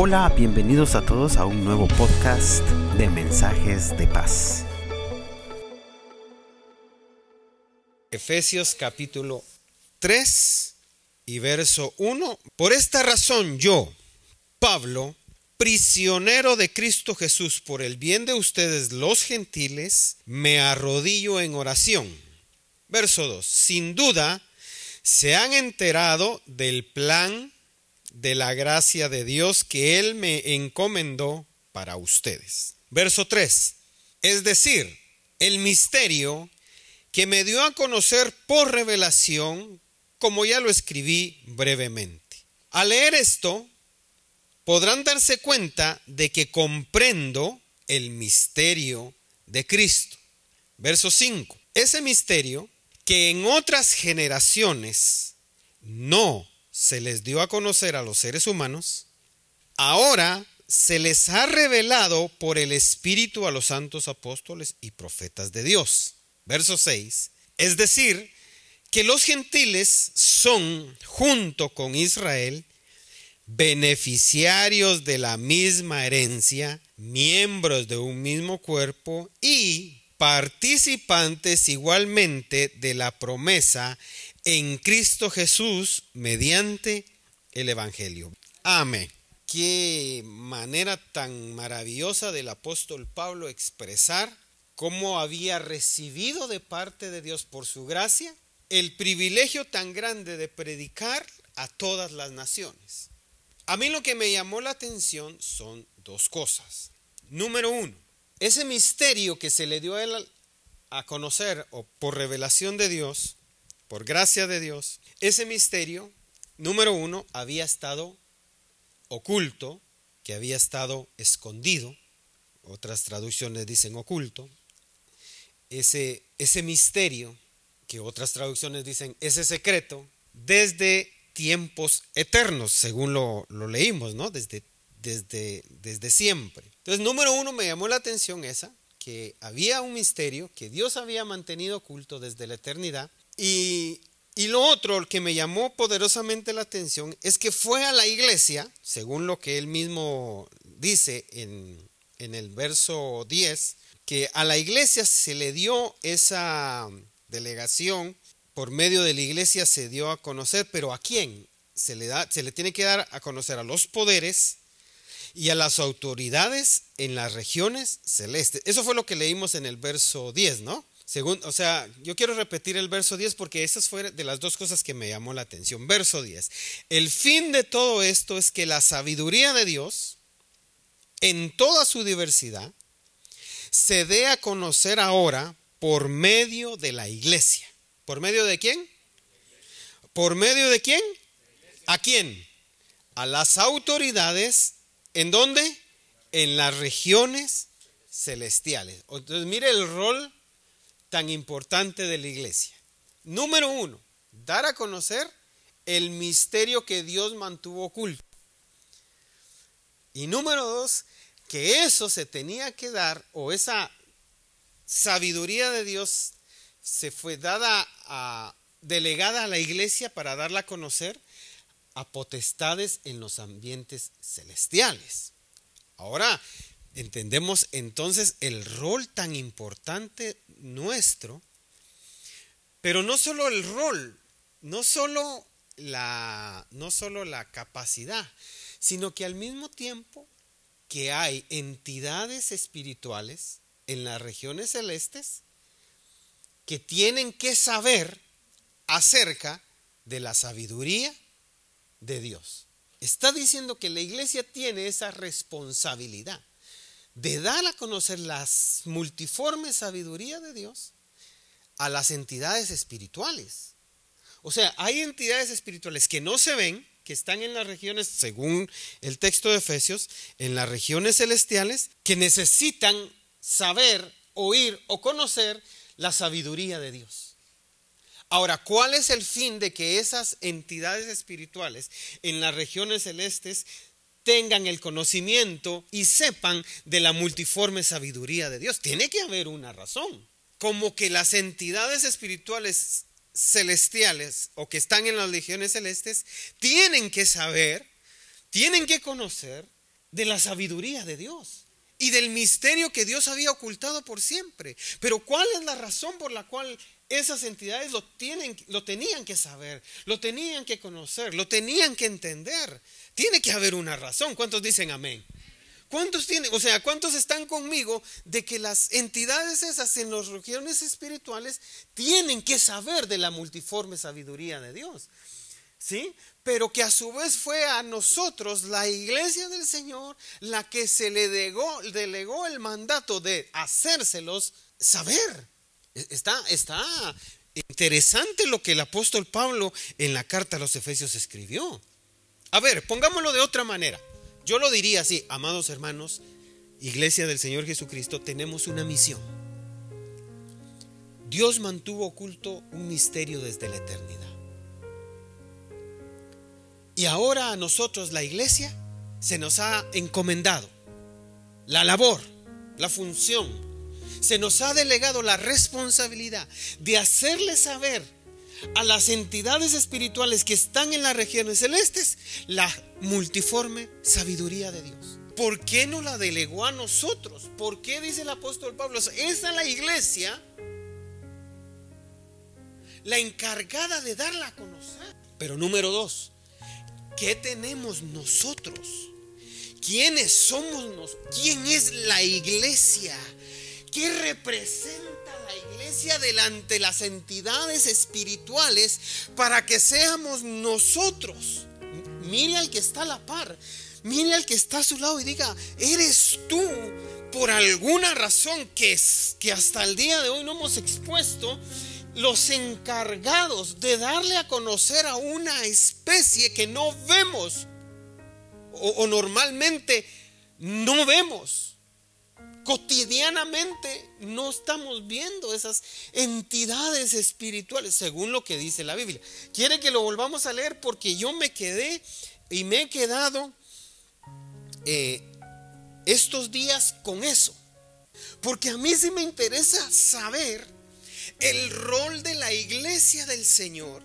Hola, bienvenidos a todos a un nuevo podcast de mensajes de paz. Efesios capítulo 3 y verso 1. Por esta razón yo, Pablo, prisionero de Cristo Jesús por el bien de ustedes los gentiles, me arrodillo en oración. Verso 2. Sin duda, se han enterado del plan de la gracia de Dios que Él me encomendó para ustedes. Verso 3. Es decir, el misterio que me dio a conocer por revelación, como ya lo escribí brevemente. Al leer esto, podrán darse cuenta de que comprendo el misterio de Cristo. Verso 5. Ese misterio que en otras generaciones no se les dio a conocer a los seres humanos, ahora se les ha revelado por el Espíritu a los santos apóstoles y profetas de Dios. Verso 6. Es decir, que los gentiles son, junto con Israel, beneficiarios de la misma herencia, miembros de un mismo cuerpo y participantes igualmente de la promesa en Cristo Jesús mediante el Evangelio. Amén. Qué manera tan maravillosa del apóstol Pablo expresar cómo había recibido de parte de Dios por su gracia el privilegio tan grande de predicar a todas las naciones. A mí lo que me llamó la atención son dos cosas. Número uno, ese misterio que se le dio a él a conocer o por revelación de Dios por gracia de Dios, ese misterio, número uno, había estado oculto, que había estado escondido, otras traducciones dicen oculto, ese, ese misterio, que otras traducciones dicen ese secreto, desde tiempos eternos, según lo, lo leímos, ¿no? Desde, desde, desde siempre. Entonces, número uno, me llamó la atención esa, que había un misterio que Dios había mantenido oculto desde la eternidad y, lo otro que me llamó poderosamente la atención es que fue a la iglesia, según lo que él mismo dice en, en el verso 10, que a la iglesia se le dio esa delegación, por medio de la iglesia se dio a conocer, pero ¿a quién? Se le, da, se le tiene que dar a conocer a los poderes y a las autoridades en las regiones celestes. Eso fue lo que leímos en el verso 10, ¿no? Según, o sea, yo quiero repetir el verso 10 porque esas fueron de las dos cosas que me llamó la atención. Verso 10. El fin de todo esto es que la sabiduría de Dios, en toda su diversidad, se dé a conocer ahora por medio de la iglesia. ¿Por medio de quién? ¿Por medio de quién? ¿A quién? A las autoridades. ¿En dónde? En las regiones celestiales. Entonces, mire el rol tan importante de la iglesia. Número uno, dar a conocer el misterio que Dios mantuvo oculto. Y número dos, que eso se tenía que dar, o esa sabiduría de Dios se fue dada a, delegada a la iglesia para darla a conocer a potestades en los ambientes celestiales. Ahora, entendemos entonces el rol tan importante nuestro, pero no solo el rol, no solo la, no solo la capacidad, sino que al mismo tiempo que hay entidades espirituales en las regiones celestes que tienen que saber acerca de la sabiduría de Dios. Está diciendo que la iglesia tiene esa responsabilidad de dar a conocer la multiforme sabiduría de Dios a las entidades espirituales. O sea, hay entidades espirituales que no se ven, que están en las regiones, según el texto de Efesios, en las regiones celestiales, que necesitan saber, oír o conocer la sabiduría de Dios. Ahora, ¿cuál es el fin de que esas entidades espirituales en las regiones celestes tengan el conocimiento y sepan de la multiforme sabiduría de Dios. Tiene que haber una razón. Como que las entidades espirituales celestiales o que están en las legiones celestes tienen que saber, tienen que conocer de la sabiduría de Dios y del misterio que Dios había ocultado por siempre. Pero ¿cuál es la razón por la cual esas entidades lo, tienen, lo tenían que saber, lo tenían que conocer, lo tenían que entender? Tiene que haber una razón. ¿Cuántos dicen amén? ¿Cuántos tienen, o sea, cuántos están conmigo de que las entidades esas en las regiones espirituales tienen que saber de la multiforme sabiduría de Dios? ¿Sí? Pero que a su vez fue a nosotros, la iglesia del Señor, la que se le delegó, delegó el mandato de hacérselos saber. E, está, está interesante lo que el apóstol Pablo en la carta a los Efesios escribió. A ver, pongámoslo de otra manera. Yo lo diría así, amados hermanos, iglesia del Señor Jesucristo, tenemos una misión. Dios mantuvo oculto un misterio desde la eternidad. Y ahora a nosotros, la iglesia, se nos ha encomendado la labor, la función, se nos ha delegado la responsabilidad de hacerle saber a las entidades espirituales que están en las regiones celestes la multiforme sabiduría de Dios. ¿Por qué no la delegó a nosotros? ¿Por qué dice el apóstol Pablo? Es la iglesia la encargada de darla a conocer. Pero número dos, ¿qué tenemos nosotros? ¿Quiénes somos nosotros? ¿Quién es la iglesia? ¿Qué representa la iglesia delante de las entidades espirituales para que seamos nosotros? Mire al que está a la par, mire al que está a su lado y diga, eres tú por alguna razón que, que hasta el día de hoy no hemos expuesto los encargados de darle a conocer a una especie que no vemos o normalmente no vemos cotidianamente no estamos viendo esas entidades espirituales, según lo que dice la Biblia. Quiere que lo volvamos a leer porque yo me quedé y me he quedado eh, estos días con eso. Porque a mí sí me interesa saber el rol de la iglesia del Señor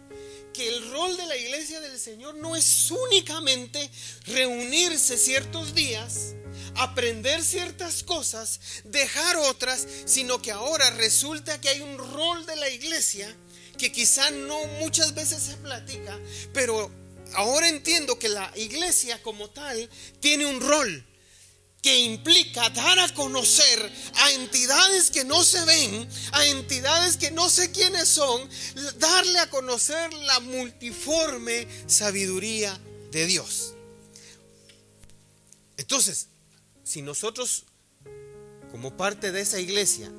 que el rol de la iglesia del Señor no es únicamente reunirse ciertos días, aprender ciertas cosas, dejar otras, sino que ahora resulta que hay un rol de la iglesia que quizá no muchas veces se platica, pero ahora entiendo que la iglesia como tal tiene un rol que implica dar a conocer a entidades que no se ven, a entidades que no sé quiénes son, darle a conocer la multiforme sabiduría de Dios. Entonces, si nosotros, como parte de esa iglesia,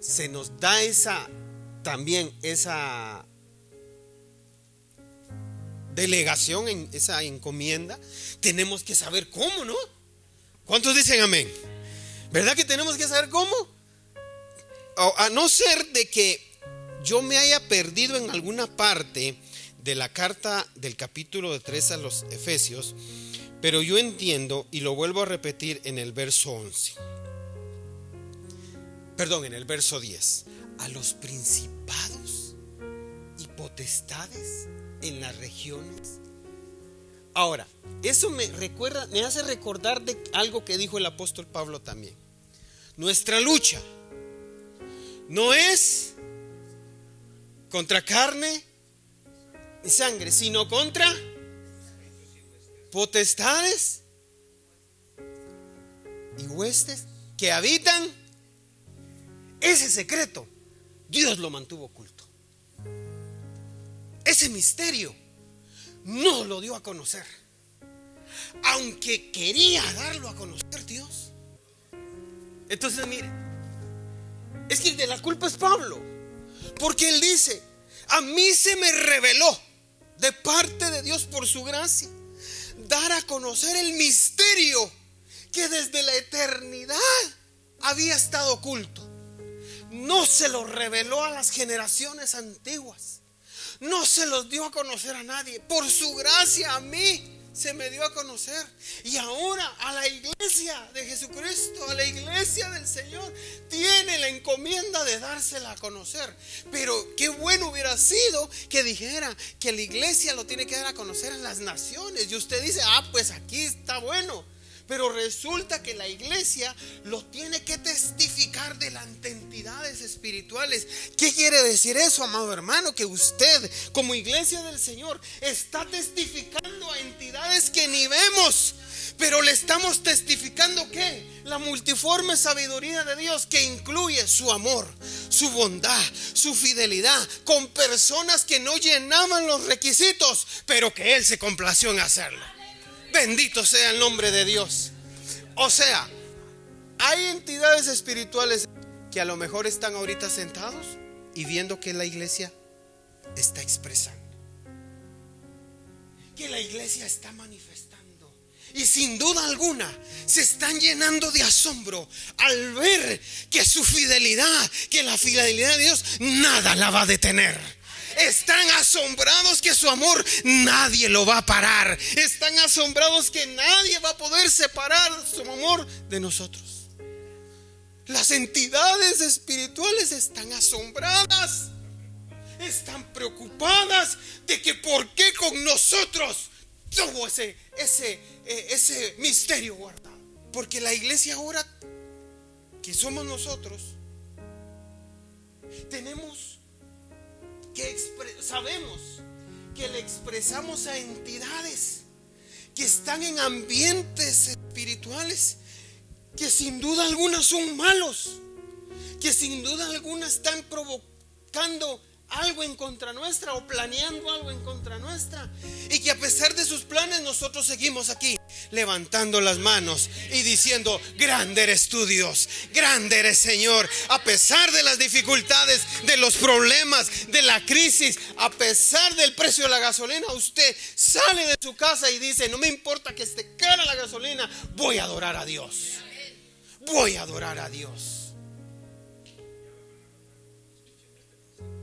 se nos da esa, también esa delegación, en esa encomienda, tenemos que saber cómo, ¿no? ¿Cuántos dicen amén? ¿Verdad que tenemos que saber cómo? A no ser de que yo me haya perdido en alguna parte de la carta del capítulo de 3 a los Efesios, pero yo entiendo y lo vuelvo a repetir en el verso 11. Perdón, en el verso 10. A los principados y potestades en las regiones Ahora, eso me recuerda, me hace recordar de algo que dijo el apóstol Pablo también. Nuestra lucha no es contra carne y sangre, sino contra potestades y huestes que habitan ese secreto. Dios lo mantuvo oculto. Ese misterio no lo dio a conocer. Aunque quería darlo a conocer Dios. Entonces, mire, es que el de la culpa es Pablo. Porque él dice, a mí se me reveló de parte de Dios por su gracia dar a conocer el misterio que desde la eternidad había estado oculto. No se lo reveló a las generaciones antiguas no se los dio a conocer a nadie. Por su gracia a mí se me dio a conocer. Y ahora a la iglesia de Jesucristo, a la iglesia del Señor, tiene la encomienda de dársela a conocer. Pero qué bueno hubiera sido que dijera que la iglesia lo tiene que dar a conocer en las naciones. Y usted dice, ah, pues aquí está bueno. Pero resulta que la iglesia lo tiene que testificar delante entidades espirituales. ¿Qué quiere decir eso, amado hermano? Que usted, como iglesia del Señor, está testificando a entidades que ni vemos. Pero le estamos testificando que la multiforme sabiduría de Dios que incluye su amor, su bondad, su fidelidad con personas que no llenaban los requisitos, pero que Él se complació en hacerlo. Bendito sea el nombre de Dios. O sea, hay entidades espirituales que a lo mejor están ahorita sentados y viendo que la iglesia está expresando. Que la iglesia está manifestando. Y sin duda alguna se están llenando de asombro al ver que su fidelidad, que la fidelidad de Dios, nada la va a detener. Están asombrados que su amor nadie lo va a parar. Están asombrados que nadie va a poder separar su amor de nosotros. Las entidades espirituales están asombradas. Están preocupadas de que por qué con nosotros tuvo ese, ese, eh, ese misterio guardado. Porque la iglesia ahora, que somos nosotros, tenemos que sabemos que le expresamos a entidades que están en ambientes espirituales que sin duda alguna son malos, que sin duda alguna están provocando algo en contra nuestra o planeando algo en contra nuestra. Y que a pesar de sus planes nosotros seguimos aquí levantando las manos y diciendo, grande eres tú Dios, grande eres Señor. A pesar de las dificultades, de los problemas, de la crisis, a pesar del precio de la gasolina, usted sale de su casa y dice, no me importa que esté cara la gasolina, voy a adorar a Dios. Voy a adorar a Dios.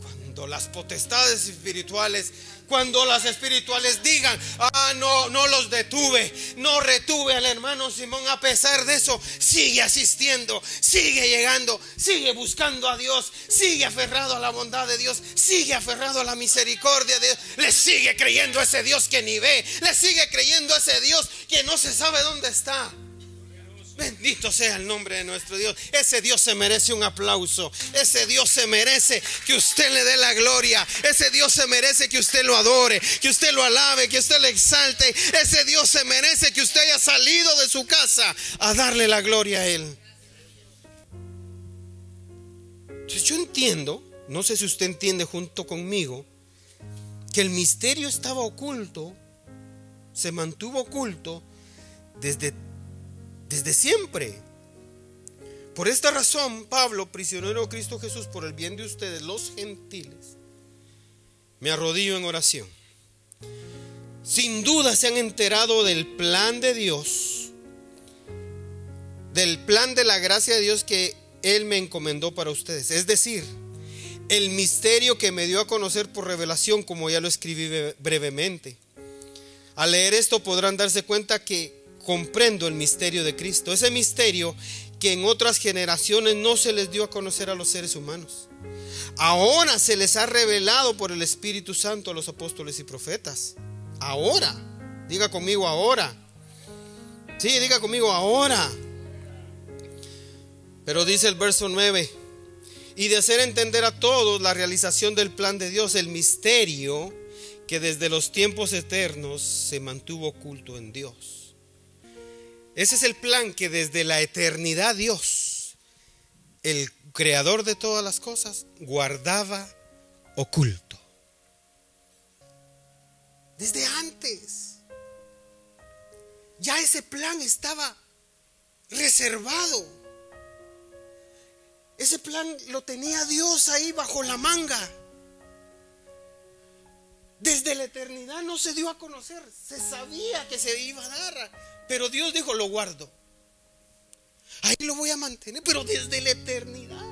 Cuando las potestades espirituales, cuando las espirituales digan, ah, no, no los detuve, no retuve al hermano Simón, a pesar de eso, sigue asistiendo, sigue llegando, sigue buscando a Dios, sigue aferrado a la bondad de Dios, sigue aferrado a la misericordia de Dios, le sigue creyendo a ese Dios que ni ve, le sigue creyendo a ese Dios que no se sabe dónde está. Bendito sea el nombre de nuestro Dios. Ese Dios se merece un aplauso. Ese Dios se merece que usted le dé la gloria. Ese Dios se merece que usted lo adore, que usted lo alabe, que usted le exalte. Ese Dios se merece que usted haya salido de su casa a darle la gloria a Él. Entonces yo entiendo, no sé si usted entiende junto conmigo, que el misterio estaba oculto, se mantuvo oculto desde desde siempre. Por esta razón, Pablo, prisionero de Cristo Jesús, por el bien de ustedes, los gentiles, me arrodillo en oración. Sin duda se han enterado del plan de Dios, del plan de la gracia de Dios que Él me encomendó para ustedes. Es decir, el misterio que me dio a conocer por revelación, como ya lo escribí brevemente. Al leer esto podrán darse cuenta que comprendo el misterio de Cristo, ese misterio que en otras generaciones no se les dio a conocer a los seres humanos. Ahora se les ha revelado por el Espíritu Santo a los apóstoles y profetas. Ahora, diga conmigo ahora. Sí, diga conmigo ahora. Pero dice el verso 9, y de hacer entender a todos la realización del plan de Dios, el misterio que desde los tiempos eternos se mantuvo oculto en Dios ese es el plan que desde la eternidad Dios, el creador de todas las cosas, guardaba oculto. Desde antes. Ya ese plan estaba reservado. Ese plan lo tenía Dios ahí bajo la manga. Desde la eternidad no se dio a conocer, se sabía que se iba a dar, pero Dios dijo, lo guardo. Ahí lo voy a mantener, pero desde la eternidad.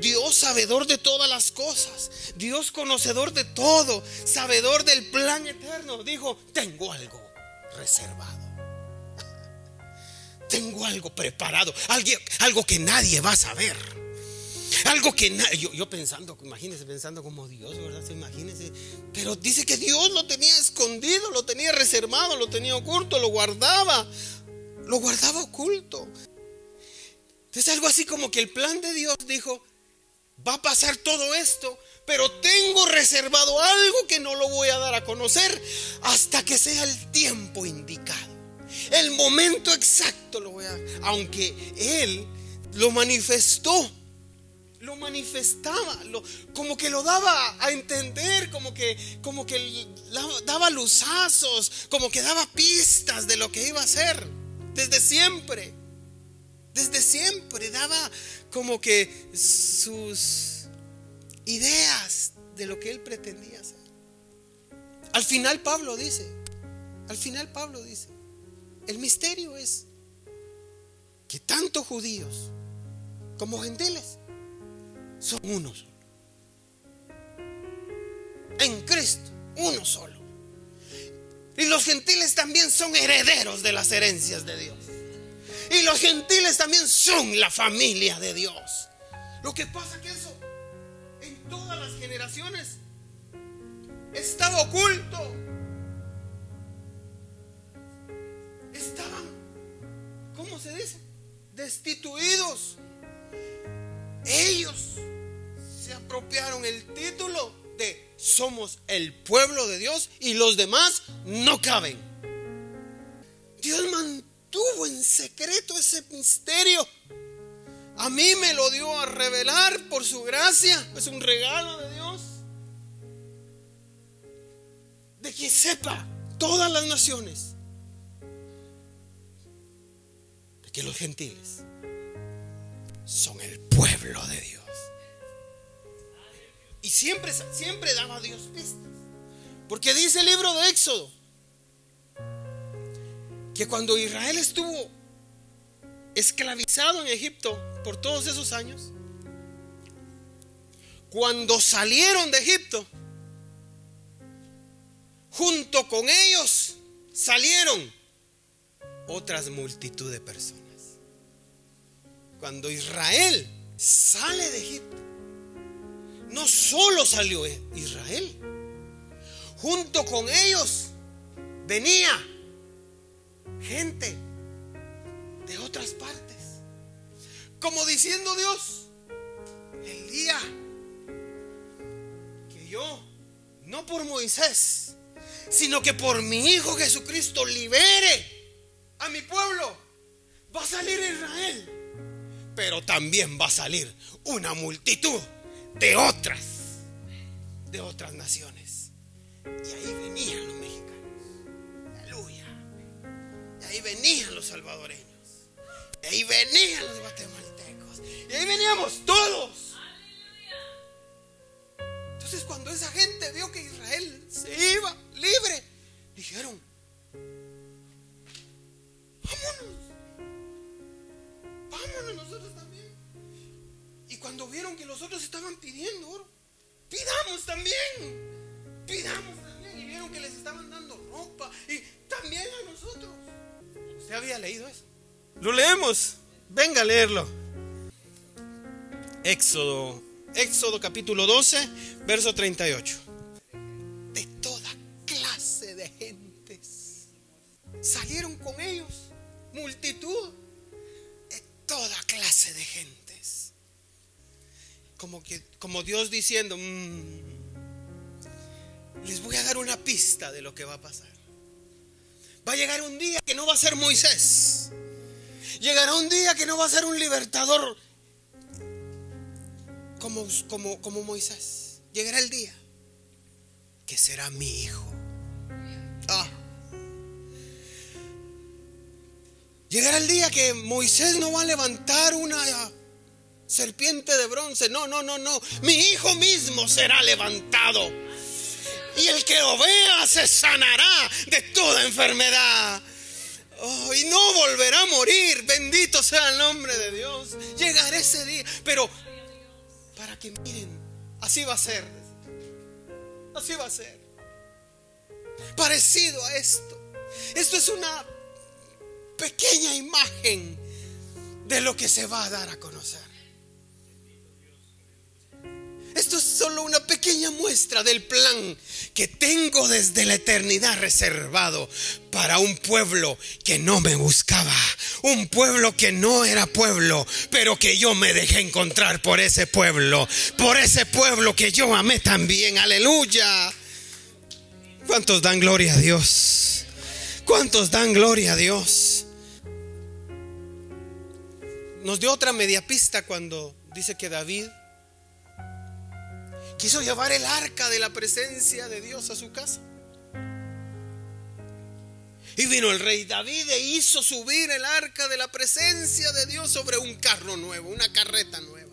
Dios sabedor de todas las cosas, Dios conocedor de todo, sabedor del plan eterno, dijo, tengo algo reservado. tengo algo preparado, algo, que nadie va a saber. Algo que yo, yo, pensando, imagínense pensando como Dios, ¿verdad? Imagínense. Pero dice que Dios lo tenía escondido, lo tenía reservado, lo tenía oculto, lo guardaba. Lo guardaba oculto. Es algo así como que el plan de Dios dijo, va a pasar todo esto, pero tengo reservado algo que no lo voy a dar a conocer hasta que sea el tiempo indicado. El momento exacto lo voy a... Aunque Él lo manifestó, lo manifestaba, como que lo daba a entender, como que, como que daba luzazos, como que daba pistas de lo que iba a hacer desde siempre. Desde siempre daba como que sus ideas de lo que él pretendía hacer. Al final Pablo dice, al final Pablo dice, el misterio es que tanto judíos como gentiles son uno solo. En Cristo, uno solo. Y los gentiles también son herederos de las herencias de Dios. Y los gentiles también son la familia de Dios. Lo que pasa es que eso en todas las generaciones estaba oculto. Estaban, ¿cómo se dice? Destituidos. Ellos se apropiaron el título de somos el pueblo de Dios y los demás no caben. Dios mantuvo tuvo en secreto ese misterio. A mí me lo dio a revelar por su gracia. Es un regalo de Dios. De que sepa todas las naciones. De que los gentiles son el pueblo de Dios. Y siempre, siempre daba a Dios pistas. Porque dice el libro de Éxodo que cuando Israel estuvo esclavizado en Egipto por todos esos años, cuando salieron de Egipto, junto con ellos salieron otras multitud de personas. Cuando Israel sale de Egipto, no solo salió Israel, junto con ellos venía gente de otras partes. Como diciendo Dios, el día que yo, no por Moisés, sino que por mi Hijo Jesucristo libere a mi pueblo, va a salir Israel. Pero también va a salir una multitud de otras, de otras naciones. Y ahí venían los ahí venían los salvadoreños. Y ahí venían los guatemaltecos. Y ahí veníamos todos. Entonces cuando esa gente vio que Israel se iba libre, dijeron, otros estaban pidiendo oro, pidamos también. Pidamos también. Y vieron que les estaban dando ropa. Y también a nosotros. ¿Usted había leído eso? Lo leemos. Venga a leerlo. Éxodo, Éxodo capítulo 12, verso 38. De toda clase de gentes. Salieron con ellos multitud de toda clase de gentes. Como que como Dios diciendo, mm, les voy a dar una pista de lo que va a pasar. Va a llegar un día que no va a ser Moisés. Llegará un día que no va a ser un libertador como, como, como Moisés. Llegará el día que será mi hijo. Ah. Llegará el día que Moisés no va a levantar una serpiente de bronce. No, no, no, no. Mi hijo mismo será levantado y el que lo vea se sanará de toda enfermedad. Oh, y no volverá a morir. Bendito sea el nombre de Dios. Llegará ese día. Pero para que miren, así va a ser. Así va a ser. Parecido a esto. Esto es una pequeña imagen de lo que se va a dar a conocer. Esto es solo una pequeña muestra del plan que tengo desde la eternidad reservado para un pueblo que no me buscaba, un pueblo que no era pueblo, pero que yo me dejé encontrar por ese pueblo, por ese pueblo que yo amé también, aleluya. ¿Cuántos dan gloria a Dios? ¿Cuántos dan gloria a Dios? Nos dio otra media pista cuando dice que David quiso llevar el arca de la presencia de Dios a su casa. Y vino el rey David e hizo subir el arca de la presencia de Dios sobre un carro nuevo, una carreta nueva.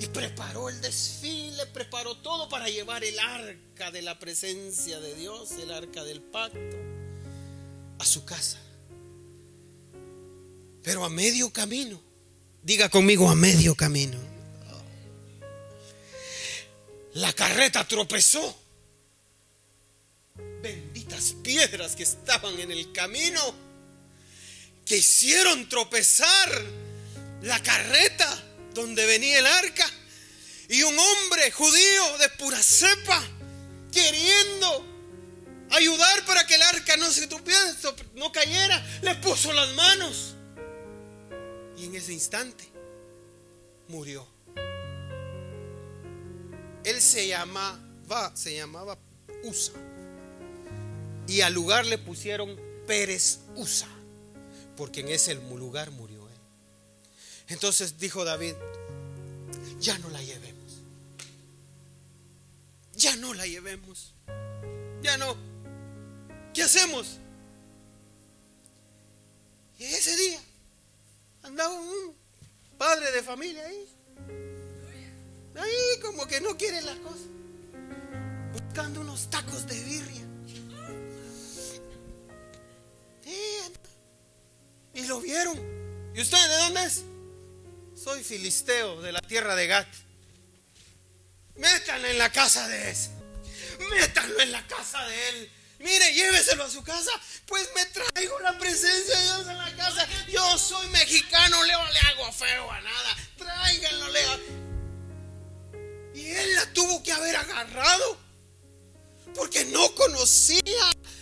Y preparó el desfile, preparó todo para llevar el arca de la presencia de Dios, el arca del pacto, a su casa. Pero a medio camino, diga conmigo a medio camino la carreta tropezó. Benditas piedras que estaban en el camino, que hicieron tropezar la carreta donde venía el arca. Y un hombre judío de pura cepa, queriendo ayudar para que el arca no se no cayera, le puso las manos. Y en ese instante murió. Él se llamaba, se llamaba Usa. Y al lugar le pusieron Pérez Usa, porque en ese lugar murió él. Entonces dijo David, ya no la llevemos. Ya no la llevemos. Ya no. ¿Qué hacemos? Y ese día andaba un padre de familia ahí Ahí como que no quiere las cosas. Buscando unos tacos de birria. y lo vieron. ¿Y usted de dónde es? Soy filisteo de la tierra de Gat. Métanlo en la casa de ese. Métanlo en la casa de él. Mire, lléveselo a su casa. Pues me traigo la presencia de Dios en la casa. Yo soy mexicano, le, le hago feo a nada. Tráiganlo, le él la tuvo que haber agarrado. Porque no conocía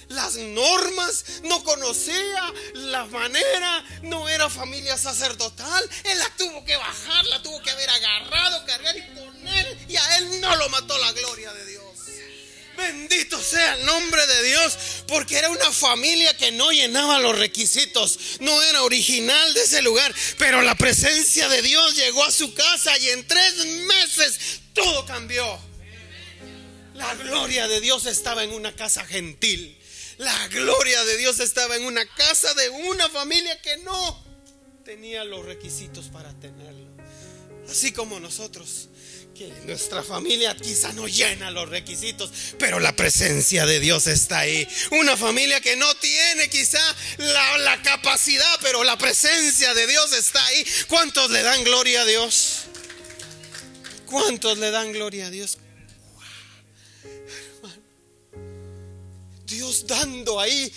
las normas, no conocía la manera, no era familia sacerdotal. Él la tuvo que bajar, la tuvo que haber agarrado, cargar y poner. Y a él no lo mató la gloria de Dios. Bendito sea el nombre de Dios, porque era una familia que no llenaba los requisitos, no era original de ese lugar, pero la presencia de Dios llegó a su casa y en tres meses todo cambió. La gloria de Dios estaba en una casa gentil. La gloria de Dios estaba en una casa de una familia que no tenía los requisitos para tenerlo. Así como nosotros que nuestra familia quizá no llena los requisitos, pero la presencia de Dios está ahí. Una familia que no tiene quizá la, la, capacidad, pero la presencia de Dios está ahí. ¿Cuántos le dan gloria a Dios? ¿Cuántos le dan gloria a Dios? Dios dando ahí,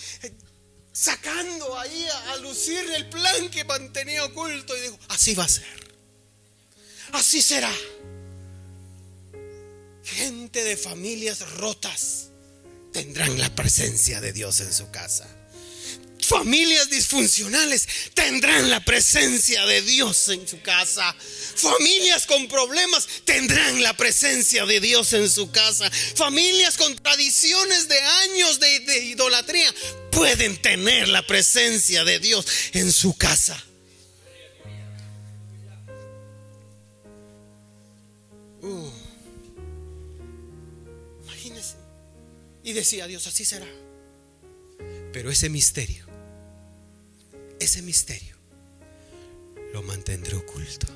sacando ahí a, a lucir el plan que mantenía oculto y dijo, así va a ser. Así será gente de familias rotas tendrán la presencia de Dios en su casa. Familias disfuncionales tendrán la presencia de Dios en su casa. Familias con problemas tendrán la presencia de Dios en su casa. Familias con tradiciones de años de, idolatría pueden tener la presencia de Dios en su casa. Uh. Y decía Dios, así será. Pero ese misterio, ese misterio, lo mantendré oculto.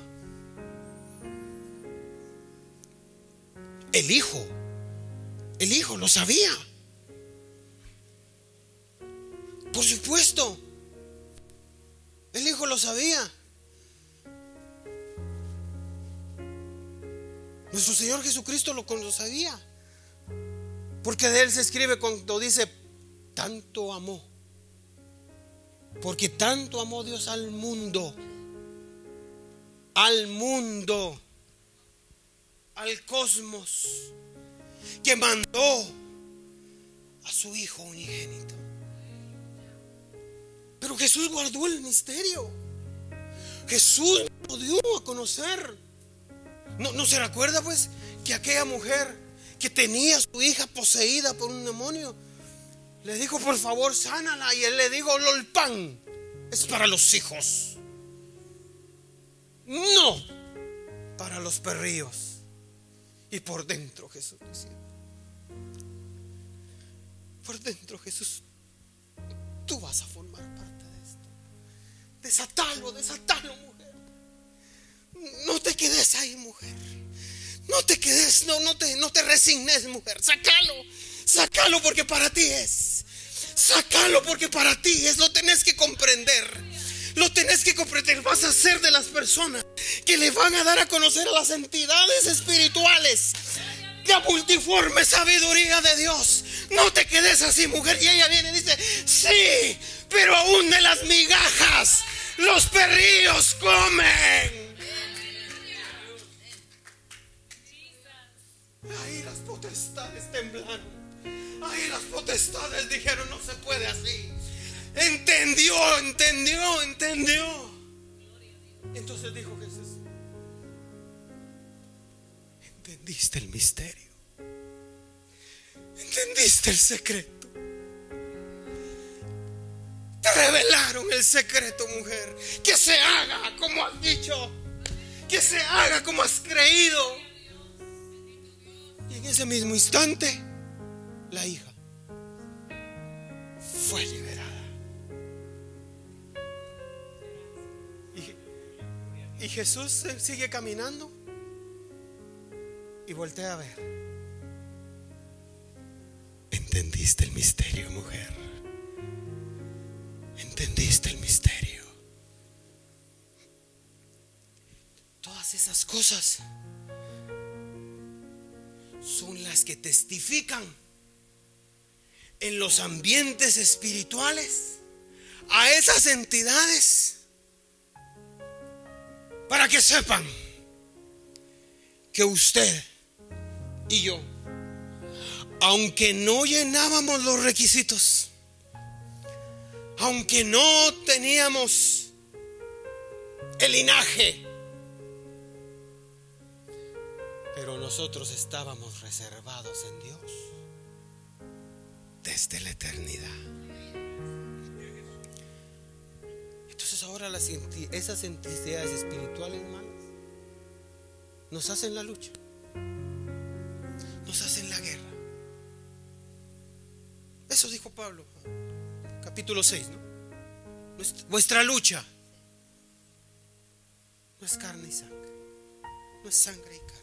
El hijo, el hijo lo sabía. Por supuesto, el hijo lo sabía. Nuestro Señor Jesucristo lo, lo sabía. Porque de él se escribe cuando dice, tanto amó Porque tanto amó Dios al mundo, al mundo, al cosmos, que mandó a su Hijo unigénito. Pero Jesús guardó el misterio. Jesús lo dio a conocer. ¿No, ¿No se recuerda pues que aquella mujer que tenía a su hija poseída por un demonio le dijo, por favor, sánala? Y él le dijo, el pan es para los hijos. No para los perrillos. Y por dentro Jesús por dentro Jesús, tú vas a formar parte de esto. Desatalo, desatalo, mujer. No te quedes ahí, mujer. No te quedes, no, no te, no te resignes, mujer. Sácalo, sácalo porque para ti es. Sácalo porque para ti es. Lo tenés que comprender. Lo tenés que comprender. Vas a ser de las personas que le van a dar a conocer a las entidades espirituales la multiforme sabiduría de Dios. No te quedes así, mujer. Y ella viene y dice, sí, pero aún de las migajas los perrillos comen. Ahí las potestades temblaron. Ahí las potestades dijeron, no se puede así. Entendió, entendió, entendió. Entonces dijo Jesús, entendiste el misterio. Entendiste el secreto. Te revelaron el secreto, mujer. Que se haga como has dicho. Que se haga como has creído. Y en ese mismo instante, la hija fue liberada. Y, Jesús sigue caminando y voltea a ver. Entendiste el misterio, mujer. Entendiste el misterio. Todas esas cosas son las que testifican en los ambientes espirituales a esas entidades para que sepan que usted y yo aunque no llenábamos los requisitos, aunque no teníamos el linaje, pero nosotros estábamos reservados en Dios desde la eternidad. Entonces ahora esas entidades espirituales malas nos hacen la lucha, nos hacen la guerra. Eso dijo Pablo, capítulo 6, ¿no? Vuestra lucha no es carne y sangre, no es sangre y carne.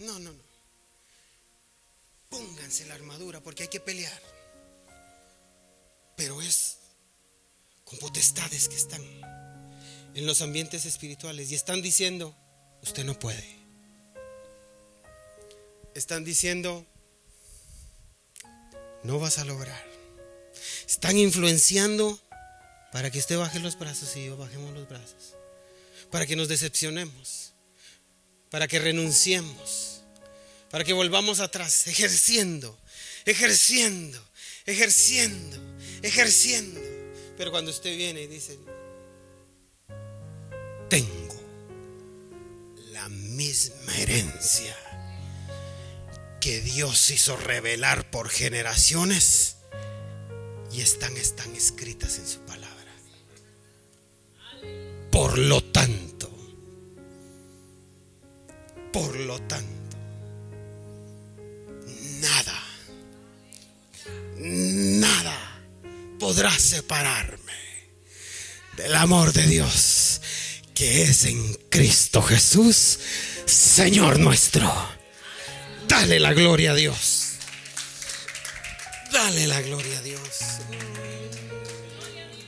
No, no, no. Pónganse la armadura porque hay que pelear. Pero es con potestades que están en los ambientes espirituales y están diciendo, usted no puede. Están diciendo, no vas a lograr. Están influenciando para que usted baje los brazos y yo bajemos los brazos. Para que nos decepcionemos. Para que renunciemos. Para que volvamos atrás, ejerciendo, ejerciendo, ejerciendo, ejerciendo. Pero cuando usted viene y dice, tengo la misma herencia que Dios hizo revelar por generaciones y están, están escritas en su palabra. Por lo tanto, por lo tanto, podrá separarme del amor de Dios que es en Cristo Jesús, Señor nuestro. Dale la gloria a Dios. Dale la gloria a Dios.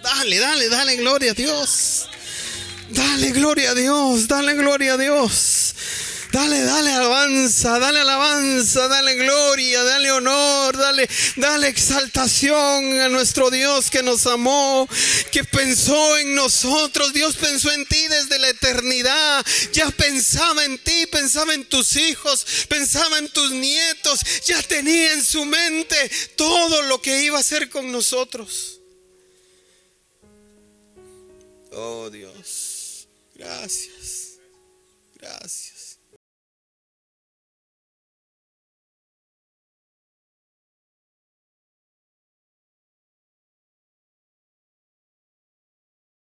Dale, dale, dale gloria a Dios. Dale gloria a Dios, dale gloria a Dios. Dale, dale alabanza, dale alabanza, dale gloria, dale honor, dale, dale exaltación a nuestro Dios que nos amó, que pensó en nosotros. Dios pensó en ti desde la eternidad. Ya pensaba en ti, pensaba en tus hijos, pensaba en tus nietos. Ya tenía en su mente todo lo que iba a hacer con nosotros. Oh Dios, gracias, gracias.